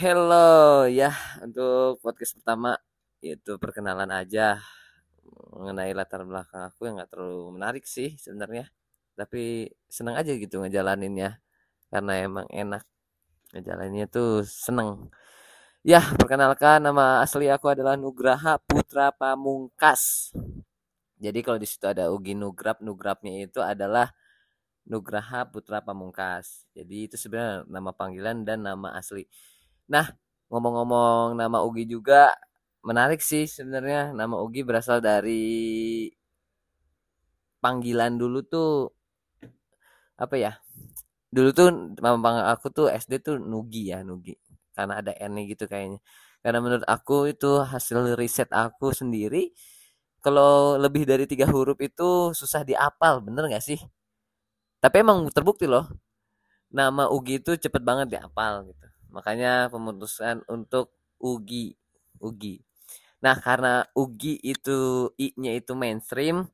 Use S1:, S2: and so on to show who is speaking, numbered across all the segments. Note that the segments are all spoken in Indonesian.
S1: Hello ya untuk podcast pertama itu perkenalan aja. Mengenai latar belakang aku yang nggak terlalu menarik sih sebenarnya. Tapi seneng aja gitu ngejalaninnya karena emang enak ngejalaninnya tuh seneng. Ya perkenalkan nama asli aku adalah Nugraha Putra Pamungkas. Jadi kalau di situ ada Ugi Nugrab Nugrabnya itu adalah Nugraha Putra Pamungkas. Jadi itu sebenarnya nama panggilan dan nama asli Nah, ngomong-ngomong nama Ugi juga menarik sih sebenarnya. Nama Ugi berasal dari panggilan dulu tuh apa ya? Dulu tuh nama aku tuh SD tuh Nugi ya, Nugi. Karena ada N gitu kayaknya. Karena menurut aku itu hasil riset aku sendiri kalau lebih dari tiga huruf itu susah diapal, bener gak sih? Tapi emang terbukti loh, nama Ugi itu cepet banget diapal gitu. Makanya pemutusan untuk Ugi. Ugi. Nah, karena Ugi itu I-nya itu mainstream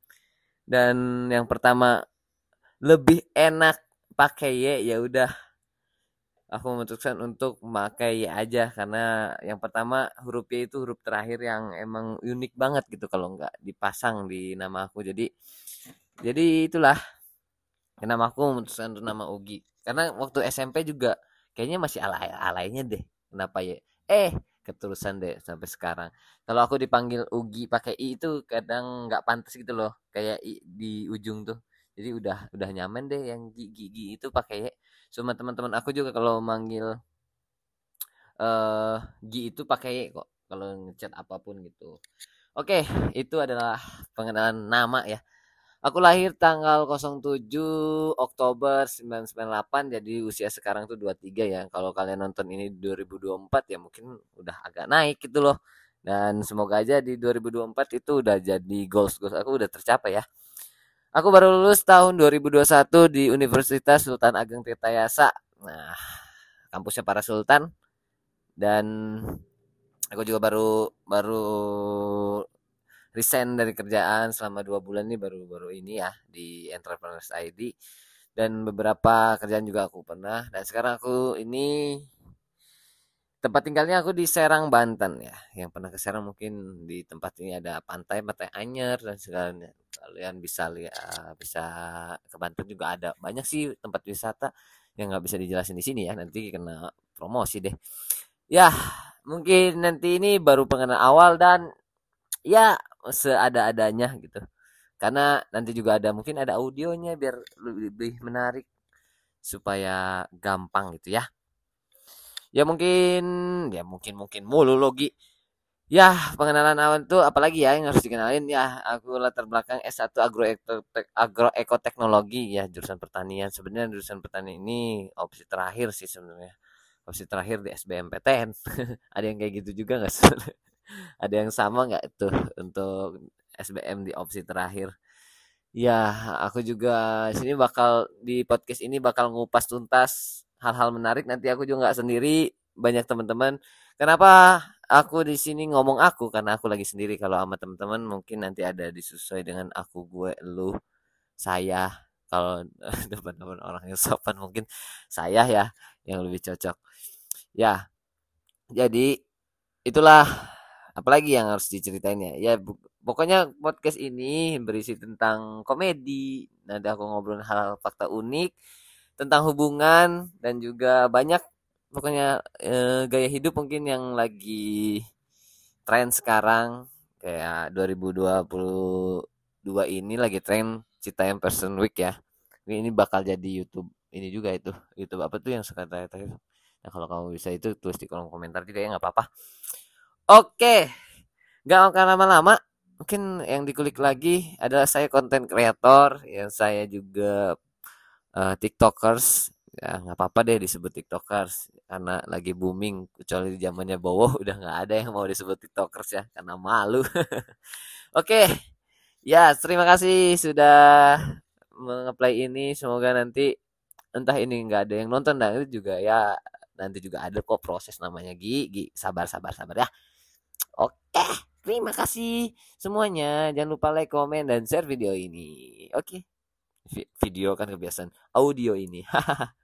S1: dan yang pertama lebih enak pakai Y ya udah aku memutuskan untuk memakai Y aja karena yang pertama huruf Y itu huruf terakhir yang emang unik banget gitu kalau nggak dipasang di nama aku jadi jadi itulah nama aku memutuskan untuk nama Ugi karena waktu SMP juga kayaknya masih alay alaynya deh kenapa ya? Eh keterusan deh sampai sekarang. Kalau aku dipanggil Ugi pakai i itu kadang nggak pantas gitu loh kayak i di ujung tuh. Jadi udah udah nyaman deh yang gigi gigi itu pakai ya cuma teman-teman aku juga kalau manggil eh uh, gi itu pakai kok kalau ngechat apa pun gitu. Oke itu adalah pengenalan nama ya Aku lahir tanggal 07 Oktober 1998 jadi usia sekarang tuh 23 ya. Kalau kalian nonton ini 2024 ya mungkin udah agak naik gitu loh. Dan semoga aja di 2024 itu udah jadi goals goals aku udah tercapai ya. Aku baru lulus tahun 2021 di Universitas Sultan Ageng Tirtayasa. Nah, kampusnya para sultan dan aku juga baru baru resign dari kerjaan selama dua bulan ini baru-baru ini ya di Entrepreneurs ID dan beberapa kerjaan juga aku pernah. Dan sekarang aku ini tempat tinggalnya aku di Serang Banten ya. Yang pernah ke Serang mungkin di tempat ini ada pantai pantai Anyer dan segalanya. Kalian bisa lihat bisa ke Banten juga ada. Banyak sih tempat wisata yang nggak bisa dijelasin di sini ya. Nanti kena promosi deh. Ya mungkin nanti ini baru pengenalan awal dan ya seada-adanya gitu. Karena nanti juga ada mungkin ada audionya biar lebih menarik supaya gampang gitu ya. Ya mungkin ya mungkin mungkin mulu logi. Ya pengenalan awan tuh apalagi ya yang harus dikenalin ya. Aku latar belakang S1 agro agroekoteknologi ya jurusan pertanian. Sebenarnya jurusan pertanian ini opsi terakhir sih sebenarnya. Opsi terakhir di SBMPTN ada yang kayak gitu juga nggak ada yang sama nggak tuh untuk SBM di opsi terakhir? Ya aku juga sini bakal di podcast ini bakal ngupas tuntas hal-hal menarik. Nanti aku juga nggak sendiri banyak teman-teman. Kenapa aku di sini ngomong aku? Karena aku lagi sendiri. Kalau sama teman-teman mungkin nanti ada disesuai dengan aku gue lu saya. Kalau depan-depan orang yang sopan mungkin saya ya yang lebih cocok. Ya jadi itulah apalagi yang harus diceritain ya. Ya pokoknya podcast ini berisi tentang komedi. Nanti aku ngobrol hal-hal fakta unik tentang hubungan dan juga banyak pokoknya eh, gaya hidup mungkin yang lagi tren sekarang. Kayak 2022 ini lagi tren cita yang person week ya. Ini bakal jadi YouTube ini juga itu. YouTube apa tuh yang sekarang terakhir nah kalau kamu bisa itu tulis di kolom komentar juga ya nggak apa-apa Oke, nggak akan lama-lama. Mungkin yang dikulik lagi adalah saya konten kreator, yang saya juga uh, tiktokers. Ya nggak apa-apa deh disebut tiktokers karena lagi booming. Kecuali di zamannya Bowo udah nggak ada yang mau disebut tiktokers ya karena malu. Oke, ya terima kasih sudah mengeplay ini. Semoga nanti entah ini nggak ada yang nonton dan itu juga ya nanti juga ada kok proses namanya Gi, sabar sabar sabar ya. Terima kasih semuanya. Jangan lupa like, komen, dan share video ini. Oke, video kan kebiasaan audio ini.